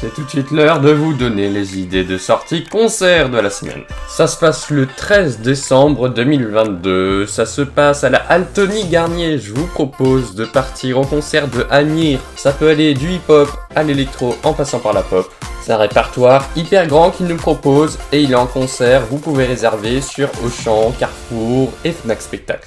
C'est tout de suite l'heure de vous donner les idées de sortie concert de la semaine. Ça se passe le 13 décembre 2022, ça se passe à la Altony Garnier. Je vous propose de partir au concert de Amir. Ça peut aller du hip-hop à l'électro en passant par la pop. C'est un répertoire hyper grand qu'il nous propose et il est en concert. Vous pouvez réserver sur Auchan, Carrefour et Fnac Spectacle.